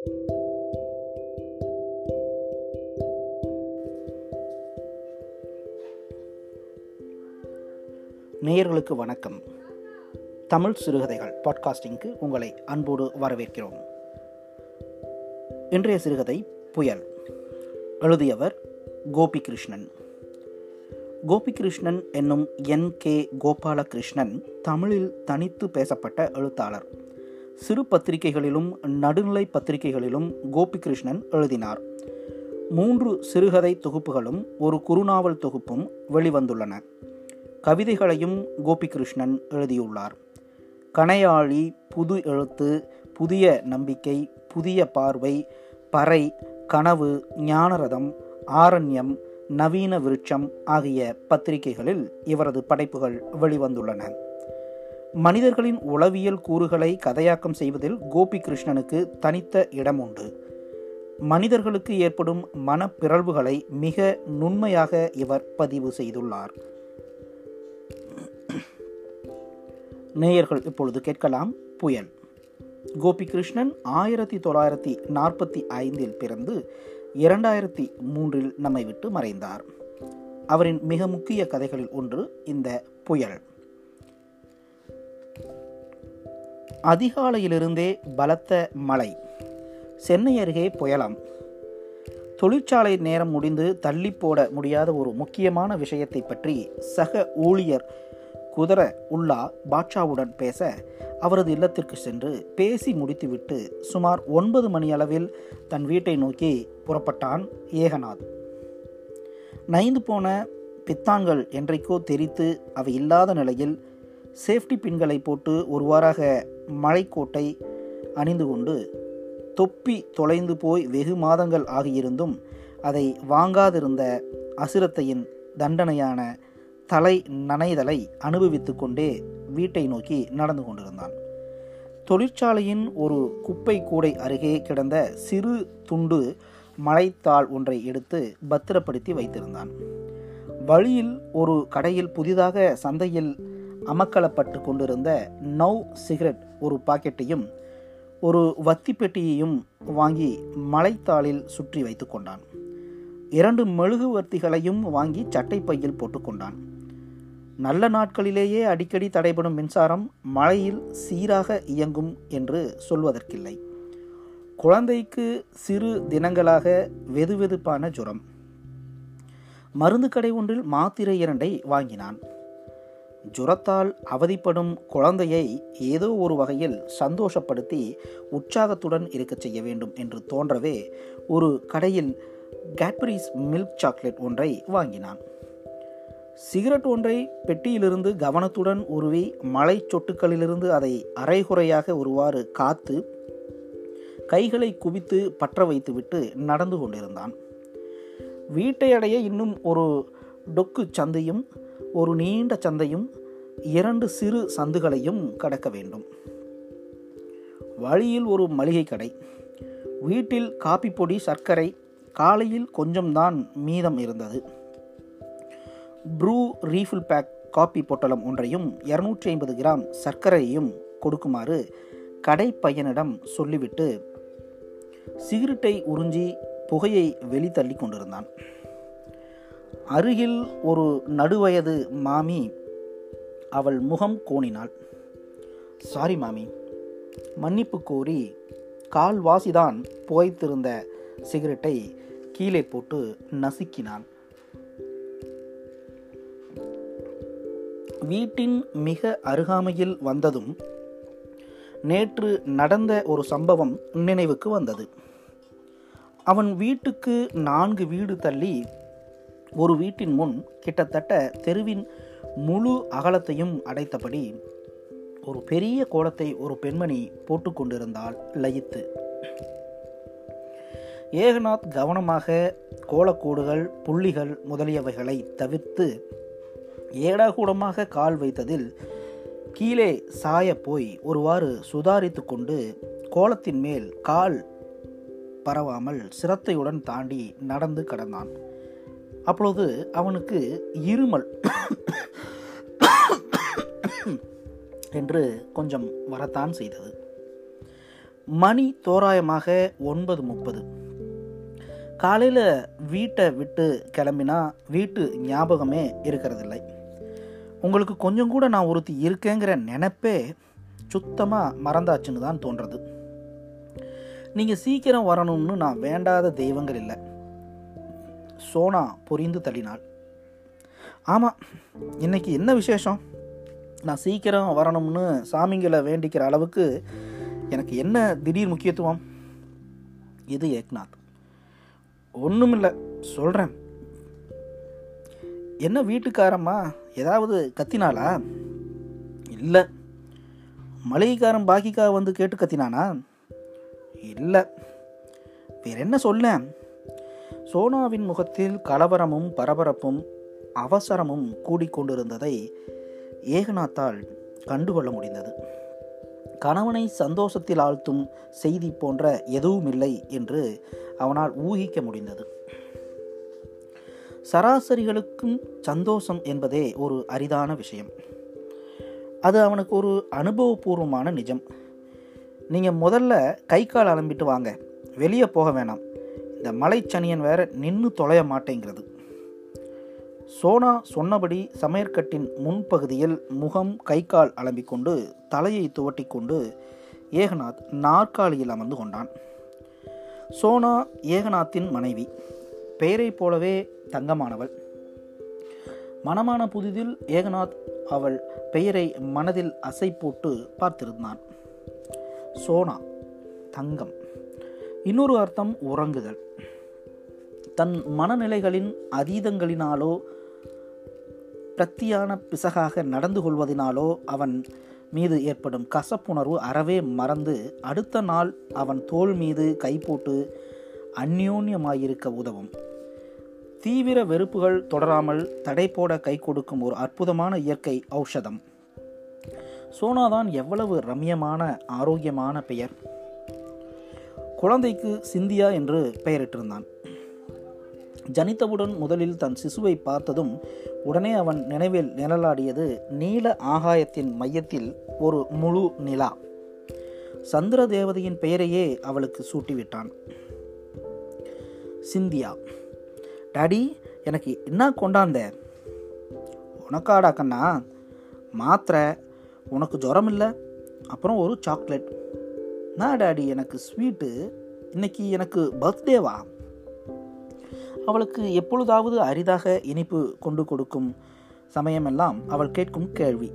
நேயர்களுக்கு வணக்கம். தமிழ் சிறுகதைகள் பாட்காஸ்டிங்க்கு உங்களை அன்போடு வரவேற்கிறோம். இன்றைய சிறுகதை புயல். எழுதியவர் கோபிகிருஷ்ணன். கோபிகிருஷ்ணன் என்னும் என் கே கோபாலகிருஷ்ணன் தமிழில் தனித்து பேசப்பட்ட எழுத்தாளர். சிறு பத்திரிகைகளிலும் நடுநிலை பத்திரிகைகளிலும் கோபிகிருஷ்ணன் எழுதினார். மூன்று சிறுகதை தொகுப்புகளும் ஒரு குறுநாவல் தொகுப்பும் வெளிவந்துள்ளன. கவிதைகளையும் கோபிகிருஷ்ணன் எழுதியுள்ளார். கணையாழி புது எழுத்து புதிய நம்பிக்கை புதிய பார்வை பறை கனவு ஞானரதம் ஆரண்யம் நவீன விருட்சம் ஆகிய பத்திரிகைகளில் இவரது படைப்புகள் வெளிவந்துள்ளன. மனிதர்களின் உளவியல் கூறுகளை கதையாக்கம் செய்வதில் கோபி கிருஷ்ணனுக்கு தனித்த இடம் உண்டு மனிதர்களுக்கு ஏற்படும் மனப்பிறழ்வுகளை மிக நுண்மையாக இவர் பதிவு செய்துள்ளார். நேயர்கள் இப்பொழுது கேட்கலாம் புயல். கோபிகிருஷ்ணன் ஆயிரத்தி தொள்ளாயிரத்தி நாற்பத்தி ஐந்தில் பிறந்து இரண்டாயிரத்தி மூன்றில் நம்மை விட்டு மறைந்தார். அவரின் மிக முக்கிய கதைகளில் ஒன்று இந்த புயல். அதிகாலையிலிருந்தே பலத்த மழை. சென்னை அருகே புயலாம். தொழிற்சாலை நேரம் முடிந்து தள்ளி போட முடியாத ஒரு முக்கியமான விஷயத்தை பற்றி சக ஊழியர் குதிர உல்லா பாட்ஷாவுடன் பேச அவரது இல்லத்திற்கு சென்று பேசி முடித்துவிட்டு சுமார் ஒன்பது மணி அளவில் தன் வீட்டை நோக்கி புறப்பட்டான் ஏகநாத். நைந்து போன பித்தான்கள் என்றைக்கோ தெரித்து அவை இல்லாத நிலையில் சேஃப்டி பின்களை போட்டு ஒருவாறாக மழைக்கோட்டை அணிந்து கொண்டு தொப்பி தொலைந்து போய் வெகு மாதங்கள் ஆகியிருந்தும் அதை வாங்காதிருந்த அசிரத்தையின் தண்டனையான தலை நனைதலை அனுபவித்து கொண்டே வீட்டை நோக்கி நடந்து கொண்டிருந்தான். தொழிற்சாலையின் ஒரு குப்பை கூடை அருகே கிடந்த சிறு துண்டு மலைத்தாள் ஒன்றை எடுத்து பத்திரப்படுத்தி வைத்திருந்தான். வழியில் ஒரு கடையில் புதிதாக சந்தையில் அமக்களப்பட்டு கொண்டிருந்த நவ் சிகரெட் ஒரு பாக்கெட்டையும் ஒரு வத்தி பெட்டியையும் வாங்கி மலைத்தாளில் சுற்றி வைத்து கொண்டான். இரண்டு மெழுகுவர்த்திகளையும் வாங்கி சட்டை பையில் போட்டுக்கொண்டான் நல்ல நாட்களிலேயே அடிக்கடி தடைபடும் மின்சாரம் மழையில் சீராக இயங்கும் என்று சொல்வதற்கில்லை. குழந்தைக்கு சிறு தினங்களாக வெதுவெதுப்பான ஜுரம். மருந்து கடை ஒன்றில் மாத்திரை இரண்டை வாங்கினான். ஜுரத்தால் அவதிப்படும் குழந்தையை ஏதோ ஒரு வகையில் சந்தோஷப்படுத்தி உற்சாகத்துடன் இருக்கச் செய்ய வேண்டும் என்று தோன்றவே ஒரு கடையில் கேட்பரிஸ் மில்க் சாக்லேட் ஒன்றை வாங்கினான். சிகரெட் ஒன்றை பெட்டியிலிருந்து கவனத்துடன் உருவி மலை சொட்டுக்களிலிருந்து அதை அரைகுறையாக ஒருவாறு காத்து கைகளை குவித்து பற்ற வைத்துவிட்டு நடந்து கொண்டிருந்தான். வீட்டை அடைய இன்னும் ஒரு டொக்கு சந்தையும் ஒரு நீண்ட சந்தையும் இரண்டு சிறு சந்துகளையும் கடக்க வேண்டும். வழியில் ஒரு மளிகை கடை வீட்டில் காப்பி பொடி சர்க்கரை காலையில் கொஞ்சம்தான் மீதம் இருந்தது. ப்ரூ ரீஃபில் பேக் காப்பி பொட்டலம் ஒன்றையும் இரநூற்றி ஐம்பது கிராம் சர்க்கரையையும் கொடுக்குமாறு கடை பையனிடம் சொல்லிவிட்டு சிகரெட்டை உறிஞ்சி புகையை வெளித்தள்ளி கொண்டிருந்தான். அருகில் ஒரு நடுவயது மாமி அவள் முகம் கோணினாள். சாரி மாமி மன்னிப்பு கோரி கால்வாசிதான் புகைத்திருந்த சிகரெட்டை கீழே போட்டு நசுக்கினான். வீட்டின் மிக அருகாமையில் வந்ததும் நேற்று நடந்த ஒரு சம்பவம் நினைவுக்கு வந்தது. அவன் வீட்டுக்கு நான்கு வீடு தள்ளி ஒரு வீட்டின் முன் கிட்டத்தட்ட தெருவின் முழு அகலத்தையும் அடைத்தபடி ஒரு பெரிய கோலத்தை ஒரு பெண்மணி போட்டுக்கொண்டிருந்தால் லயித்து. ஏகநாத் கவனமாக கோலக்கோடுகள் புள்ளிகள் முதலியவைகளை தவிர்த்து ஏடாகூடமாக கால் வைத்ததில் கீழே சாய போய் ஒருவாறு சுதாரித்து கொண்டு கோலத்தின் மேல் கால் பரவாமல் சிரத்தையுடன் தாண்டி நடந்து கடந்தான். அப்பொழுது அவனுக்கு இருமல் என்று கொஞ்சம் வரத்தான் செய்தது. மணி தோராயமாக ஒன்பது முப்பது. காலையில் வீட்டை விட்டு கிளம்பினா வீட்டு ஞாபகமே இருக்கிறதில்லை. உங்களுக்கு கொஞ்சம் கூட நான் ஒருத்தி இருக்கேங்கிற நினப்பே சுத்தமாக மறந்தாச்சுன்னு தான் தோன்றது. நீங்கள் சீக்கிரம் வரணும்னு நான் வேண்டாத தெய்வங்கள் இல்லை. சோனா பொரிந்து தள்ளினாள். ஆமாம் இன்னைக்கு என்ன விசேஷம்? நான் சீக்கிரம் வரணும்னு சாமிங்களை வேண்டிக்கிற அளவுக்கு எனக்கு என்ன திடீர் முக்கியத்துவம்? இது ஏக்நாத். ஒன்றுமில்லை சொல்கிறேன் என்ன வீட்டுக்காரம்மா ஏதாவது கத்தினாளா? இல்லை. மளிகைக்காரன் பாக்கிக்கா வந்து கேட்டு கத்தினானா? இல்லை. வேற என்ன சொல்லேன்? சோனாவின் முகத்தில் கலவரமும் பரபரப்பும் அவசரமும் கூடிக்கொண்டிருந்ததை ஏகநாத்தால் கண்டுகொள்ள முடிந்தது. கணவனை சந்தோஷத்தில் ஆழ்த்தும் செய்தி போன்ற எதுவுமில்லை என்று அவனால் ஊகிக்க முடிந்தது. சராசரிகளுக்கும் சந்தோஷம் என்பதே ஒரு அரிதான விஷயம். அது அவனுக்கு ஒரு அனுபவபூர்வமான நிஜம். நீங்கள் முதல்ல கை கால் அலம்பிட்டு வாங்க. வெளியே போக வேணாம். இந்த மலைச்சனியன் வேற நின்று தொலைய மாட்டேங்கிறது. சோனா சொன்னபடி சமையற்கட்டின் முன்பகுதியில் முகம் கை கால் அலம்பிக்கொண்டு தலையை துவட்டி கொண்டு ஏகநாத் நாற்காலியில் அமர்ந்து கொண்டான். சோனா ஏகநாத்தின் மனைவி பெயரைப் போலவே தங்கமானவள். மனமான புதிதில் ஏகநாத் அவள் பெயரை மனதில் அசை போட்டு பார்த்திருந்தான். சோனா தங்கம் இன்னொரு அர்த்தம் உறங்குதல். தன் மனநிலைகளின் அதீதங்களினாலோ பிரத்தியான பிசகாக நடந்து கொள்வதினாலோ அவன் மீது ஏற்படும் கசப்புணர்வு அறவே மறந்து அடுத்த நாள் அவன் தோள் மீது கை போட்டு அந்யோன்யமாயிருக்க உதவும். தீவிர வெறுப்புகள் தொடராமல் தடை போட கை கொடுக்கும் ஒரு அற்புதமான இயற்கை ஔஷதம். சோனாதான் எவ்வளவு ரம்யமான ஆரோக்கியமான பெயர். குழந்தைக்கு சிந்தியா என்று பெயரிட்டிருந்தான். ஜனித்தவுடன் முதலில் தன் சிசுவை பார்த்ததும் உடனே அவன் நினைவில் நிழலாடியது நீல ஆகாயத்தின் மையத்தில் ஒரு முழு நிலா. சந்திர தேவதையின் பெயரையே அவளுக்கு சூட்டிவிட்டான். சிந்தியா டாடி எனக்கு என்ன கொண்டாந்த? உனக்காடா கண்ணா மாத்திரை. உனக்கு ஜுரம் இல்லை அப்புறம் ஒரு சாக்லேட். நான் டாடி எனக்கு ஸ்வீட்டு. இன்னைக்கு எனக்கு பர்த்டேவா? அவளுக்கு எப்பொழுதாவது அரிதாக இனிப்பு கொண்டு கொடுக்கும் சமயமெல்லாம் அவள் கேட்கும் கேள்வி.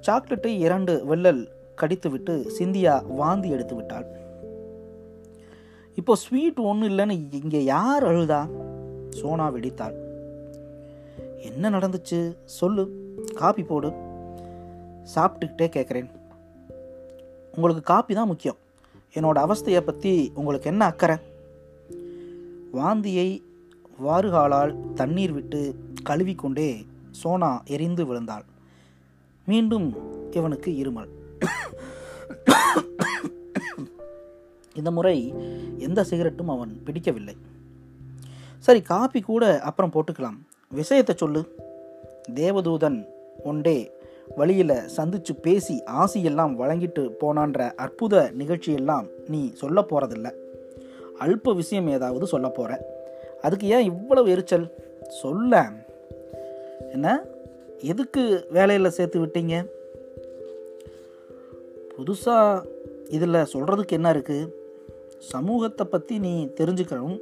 சாக்லேட்டை இரண்டு வெள்ளல் கடித்துவிட்டு சிந்தியா வாந்தி எடுத்து விட்டாள் இப்போ ஸ்வீட் ஒன்றும் இல்லைன்னு இங்கே யார் அழுதா? சோனா வெடித்தாள். என்ன நடந்துச்சு? சொல்லு. காப்பி போடு. சாப்பிட்டுக்கிட்டே கேட்குறேன். உங்களுக்கு காப்பி தான் முக்கியம். என்னோட அவஸ்தையை பற்றி உங்களுக்கு என்ன அக்கறை? வாந்தியை வாறுகாலால் தண்ணீர் விட்டு கழுவிக்கொண்டே சோனா எரிந்து விழுந்தாள். மீண்டும் இவனுக்கு இருமல். இந்த முறை எந்த சிகரெட்டும் அவன் பிடிக்கவில்லை. சரி காப்பி கூட அப்புறம் போட்டுக்கலாம். விஷயத்தை சொல்லு. தேவதூதன் ஒண்டே வழியில் சந்திச்சு பேசி ஆசியெல்லாம் வழங்கிட்டு போனான்ற அற்புத நிகழ்ச்சியெல்லாம் நீ சொல்ல போகிறதில்ல அல்ப விஷயம் ஏதாவது சொல்ல போகிற அதுக்கு ஏன் இவ்வளவு எரிச்சல்? சொல்ல. என்ன? எதுக்கு வேலையில் சேர்த்து விட்டீங்க? புதுசாக இதில் சொல்கிறதுக்கு என்ன இருக்குது சமூகத்தை பற்றி நீ தெரிஞ்சுக்கணும்.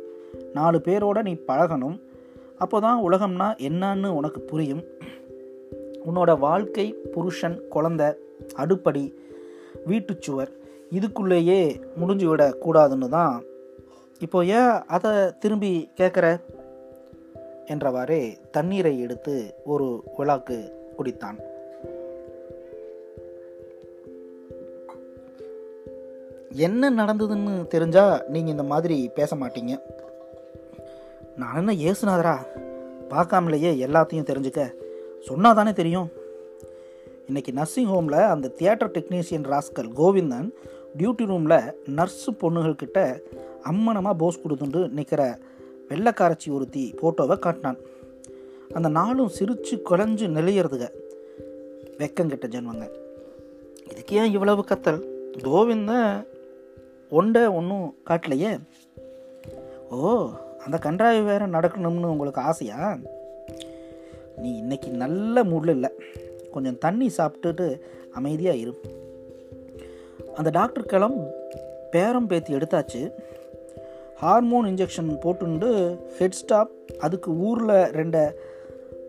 நாலு பேரோட நீ பழகணும். அப்போ தான் உலகம்னா என்னன்னு உனக்கு புரியும். உன்னோட வாழ்க்கை புருஷன் குழந்த அடுப்படி வீட்டுச்சுவர் இதுக்குள்ளேயே முடிஞ்சு விடக்கூடாதுன்னு தான் இப்போ ஏன் அதை திரும்பி கேட்குற என்றவாறே தண்ணீரை எடுத்து ஒரு விழாக்கு குடித்தான். என்ன நடந்ததுன்னு தெரிஞ்சா நீங்கள் இந்த மாதிரி பேச மாட்டீங்க. நான் என்ன ஏசுனாதரா பார்க்காமலேயே எல்லாத்தையும் தெரிஞ்சுக்க. சொன்னால் தானே தெரியும். இன்னைக்கு நர்சிங் ஹோமில் அந்த theatre technician rascal Govindan duty ரூமில் நர்ஸு பொண்ணுகள்கிட்ட அம்மனமாக போஸ் கொடுத்துட்டு நிற்கிற வெள்ளைக்காரச்சி ஒருத்தி ஃபோட்டோவை காட்டினான். அந்த நாளும் சிரித்து குழஞ்சு நெளியறதுக வெக்கங்கிட்ட ஜென்மங்க. இதுக்கு ஏன் இவ்வளவு கத்தல்? கோவிந்தன் ஒண்டை ஒன்றும் காட்டலையே? ஓ அந்த கன்றாய் வேற நடக்கணும்னு உங்களுக்கு ஆசையா? நீ இன்னைக்கு நல்ல மூடில் இல்லை. கொஞ்சம் தண்ணி சாப்பிட்டுட்டு அமைதியாக இரு. அந்த டாக்டர் கிளம் பேரம் பேத்தி எடுத்தாச்சு. ஹார்மோன் இன்ஜெக்ஷன் போட்டுண்டு ஹெட் ஸ்டாப் அதுக்கு ஊரில் ரெண்டு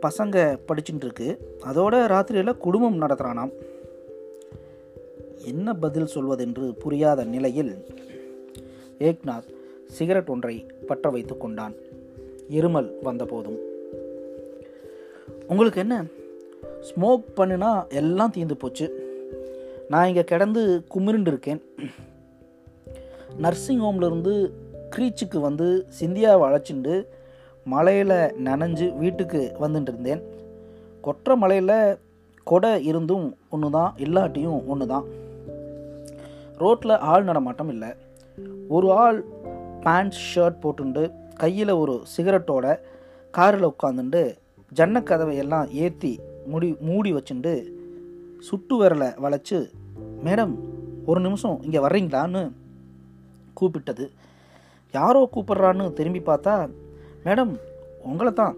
பசங்க படிச்சுட்டு இருக்கு அதோட ராத்திரியில் குடும்பம் நடத்துகிறானாம் என்ன பதில் சொல்வதென்று புரியாத நிலையில் ஏக்நாத் சிகரெட் ஒன்றை பற்ற வைத்து கொண்டான். இருமல் வந்தபோதும் உங்களுக்கு என்ன? ஸ்மோக் பண்ணினா எல்லாம் தீர்ந்து போச்சு. நான் இங்கே கிடந்து குமிருண்டு இருக்கேன் நர்சிங் ஹோம்லேருந்து க்ரீச்சுக்கு வந்து சிந்தியாவை அழைச்சிண்டு மலையில் நனைஞ்சு வீட்டுக்கு வந்துட்டு இருந்தேன் கொற்ற மலையில் கொடை இருந்தும் ஒன்று தான் இல்லாட்டியும் ஒன்று தான் ரோட்டில் ஆள் நடமாட்டம் இல்லை. ஒரு ஆள் பேண்ட் ஷர்ட் போட்டுண்டு கையில் ஒரு சிகரெட்டோட காரில் உட்காந்துண்டு ஜன்னக்கதவை எல்லாம் ஏற்றி முடி மூடி வச்சுண்டு சுட்டு விரலை வளைச்சு மேடம் ஒரு நிமிஷம் இங்கே வர்றீங்களான்னு கூப்பிட்டது. யாரோ கூப்பிட்றான்னு திரும்பி பார்த்தா மேடம் உங்களை தான்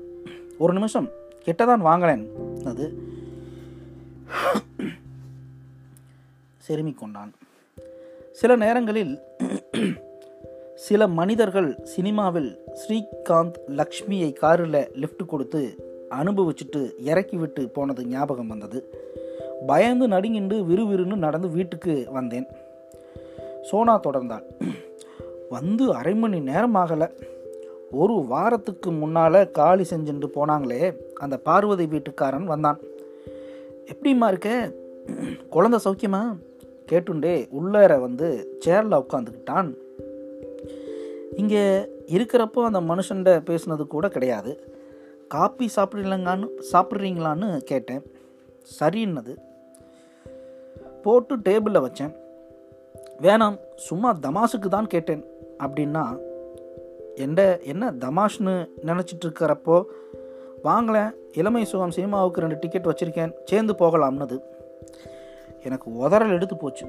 ஒரு நிமிஷம் கிட்டதான் வாங்கலேன் அது செருமிக் கொண்டான். சில நேரங்களில் சில மனிதர்கள் சினிமாவில் ஸ்ரீகாந்த் லக்ஷ்மியை காரில் லிஃப்ட் கொடுத்து அனுபவிச்சுட்டு இறக்கி விட்டு போனது ஞாபகம் வந்தது. பயந்து நடுங்கிண்டு விறுவிறுன்னு நடந்து வீட்டுக்கு வந்தேன். சோனா தொடர்ந்தாள். வந்து அரை மணி நேரம் ஆகலை. ஒரு வாரத்துக்கு முன்னால் காலி செஞ்சுட்டு போனாங்களே அந்த பார்வதி வீட்டுக்காரன் வந்தான். எப்படிம்மா இருக்க? குழந்த சௌக்கியமா? கேட்டுண்டே உள்ளேற வந்து சேரில் உட்காந்துக்கிட்டான் இங்கே இருக்கிறப்போ அந்த மனுஷன்ட பேசுனது கூட கிடையாது. காப்பி சாப்பிட்றீங்களான்னு சாப்பிட்றீங்களான்னு கேட்டேன். சரின்னது. போட்டு டேபிளில் வச்சேன். வேணாம் சும்மா தமாசுக்கு தான் கேட்டேன். அப்படின்னா எந்த என்ன தமாஷ்னு நினச்சிட்டு இருக்கிறப்போ வாங்களேன் இளமை சுகம் சினிமாவுக்கு ரெண்டு டிக்கெட் வச்சுருக்கேன் சேர்ந்து போகலாம்னது. எனக்கு உதறல் எடுத்து போச்சு.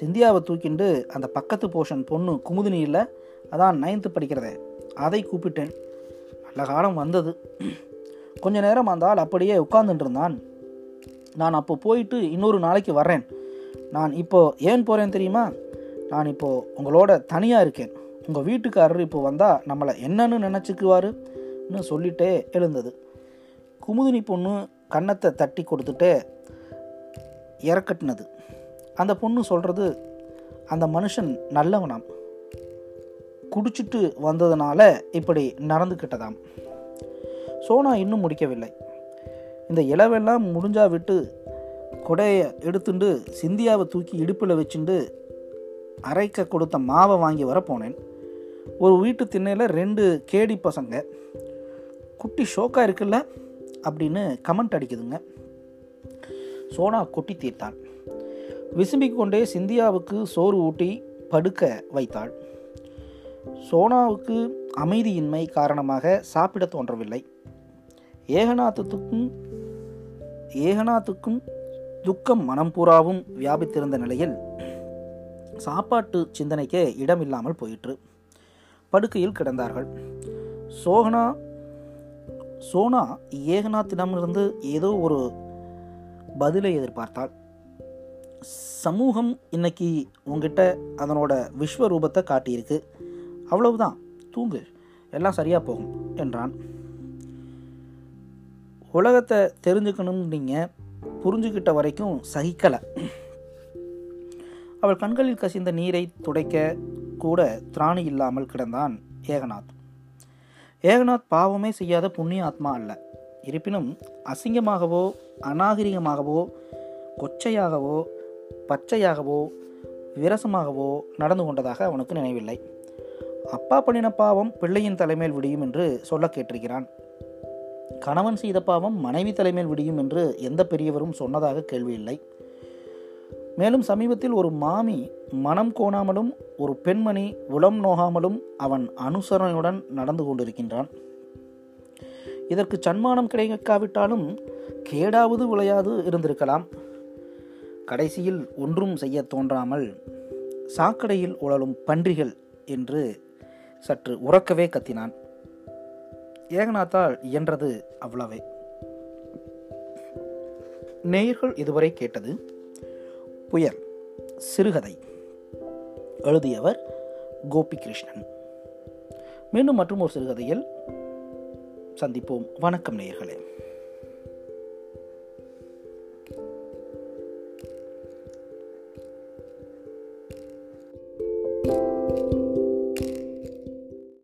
சிந்தியாவை தூக்கிண்டு அந்த பக்கத்து போர்ஷன் பொண்ணு குமுதினி இல்லை அதான் நைன்த்து படிக்கிறதே அதை கூப்பிட்டேன். நல்ல காலம் வந்தது. கொஞ்ச நேரம் அந்த ஆள் அப்படியே உட்கார்ந்துட்டு இருந்தான். நான் அப்போ போயிட்டு இன்னொரு நாளைக்கு வர்றேன். நான் இப்போ ஏன் போகிறேன் தெரியுமா? நான் இப்போது உங்களோட தனியாக இருக்கேன். உங்கள் வீட்டுக்காரர் இப்போ வந்தால் நம்மளை என்னன்னு நினச்சிக்குவாருன்னு சொல்லிட்டே எழுந்தது. குமுதினி பொண்ணு கன்னத்தை தட்டி கொடுத்துட்டே இறக்கட்டினது. அந்த பொண்ணு சொல்கிறது அந்த மனுஷன் நல்லவனாம். குடிச்சிட்டு வந்ததுனால இப்படி நடந்துக்கிட்டதாம் சோனா இன்னும் முடிக்கவில்லை. இந்த இளவெல்லாம் முடிஞ்சா விட்டு கொடையை எடுத்துண்டு சிந்தியாவை தூக்கி இடுப்பில் வச்சுண்டு அரைக்க கொடுத்த மாவை வாங்கி வர போனேன். ஒரு வீட்டு திண்ணையில் ரெண்டு கேடி பசங்க. குட்டி ஷோக்காக இருக்குல்ல? அப்படின்னு கமெண்ட் அடிக்குதுங்க. சோனா கொட்டி தீர்த்தாள். விசும்பிக் கொண்டே சிந்தியாவுக்கு சோறு ஊட்டி படுக்க வைத்தாள். சோனாவுக்கு அமைதியின்மை காரணமாக சாப்பிட தோன்றவில்லை. ஏகநாதத்துக்கும் ஏகநாத்துக்கும் துக்கம் மனம் பூராவும் வியாபித்திருந்த நிலையில் சாப்பாட்டு சிந்தனைக்கே இடமில்லாமல் போயிற்று. படுக்கையில் கிடந்தார்கள். சோகனா சோனா ஏகநாத்திடமிருந்து ஏதோ ஒரு பதிலை எதிர்பார்த்தாள். சமூகம் இன்னைக்கு உங்ககிட்ட அதனோட விஸ்வரூபத்தை காட்டியிருக்கு. அவ்வளவுதான் தூங்கு எல்லாம் சரியாக போகும் என்றான். உலகத்தை தெரிஞ்சுக்கணும் நீங்கள் புரிஞ்சுக்கிட்ட வரைக்கும் சகிக்கலை. அவள் கண்களில் கசிந்த நீரை துடைக்க கூட திராணி இல்லாமல் கிடந்தான் ஏகநாத். ஏகநாத் பாவமே செய்யாத புண்ணிய ஆத்மா அல்ல. இருப்பினும் அசிங்கமாகவோ அநாகரிகமாகவோ கொச்சையாகவோ பச்சையாகவோ விரசமாகவோ நடந்து கொண்டதாக அவனுக்கு நினைவில்லை. அப்பா பண்ணின பாவம் பிள்ளையின் தலைமையில் விடியும் என்று சொல்ல கேட்டிருக்கிறான். கணவன் செய்த பாவம் மனைவி தலைமையில் விடியும் என்று எந்த பெரியவரும் சொன்னதாக கேள்வி இல்லை. மேலும் சமீபத்தில் ஒரு மாமி மனம் கோணாமலும் ஒரு பெண்மணி உளம் நோகாமலும் அவன் அனுசரணையுடன் நடந்து கொண்டிருக்கின்றான். இதற்கு சன்மானம் கிடைக்காவிட்டாலும் கேடாவது விளையாது இருந்திருக்கலாம். கடைசியில் ஒன்றும் செய்ய தோன்றாமல் சாக்கடையில் உழலும் பன்றிகள் என்று சற்று உறக்கவே கத்தினான். ஏகநாத்தால் இயன்றது அவ்வளவே. நேயர்கள் இதுவரை கேட்டது புயல் சிறுகதை எழுதியவர் கோபிகிருஷ்ணன். மீண்டும் மற்றும் ஒரு சிறுகதையில் சந்திப்போம். வணக்கம் நேயர்களே.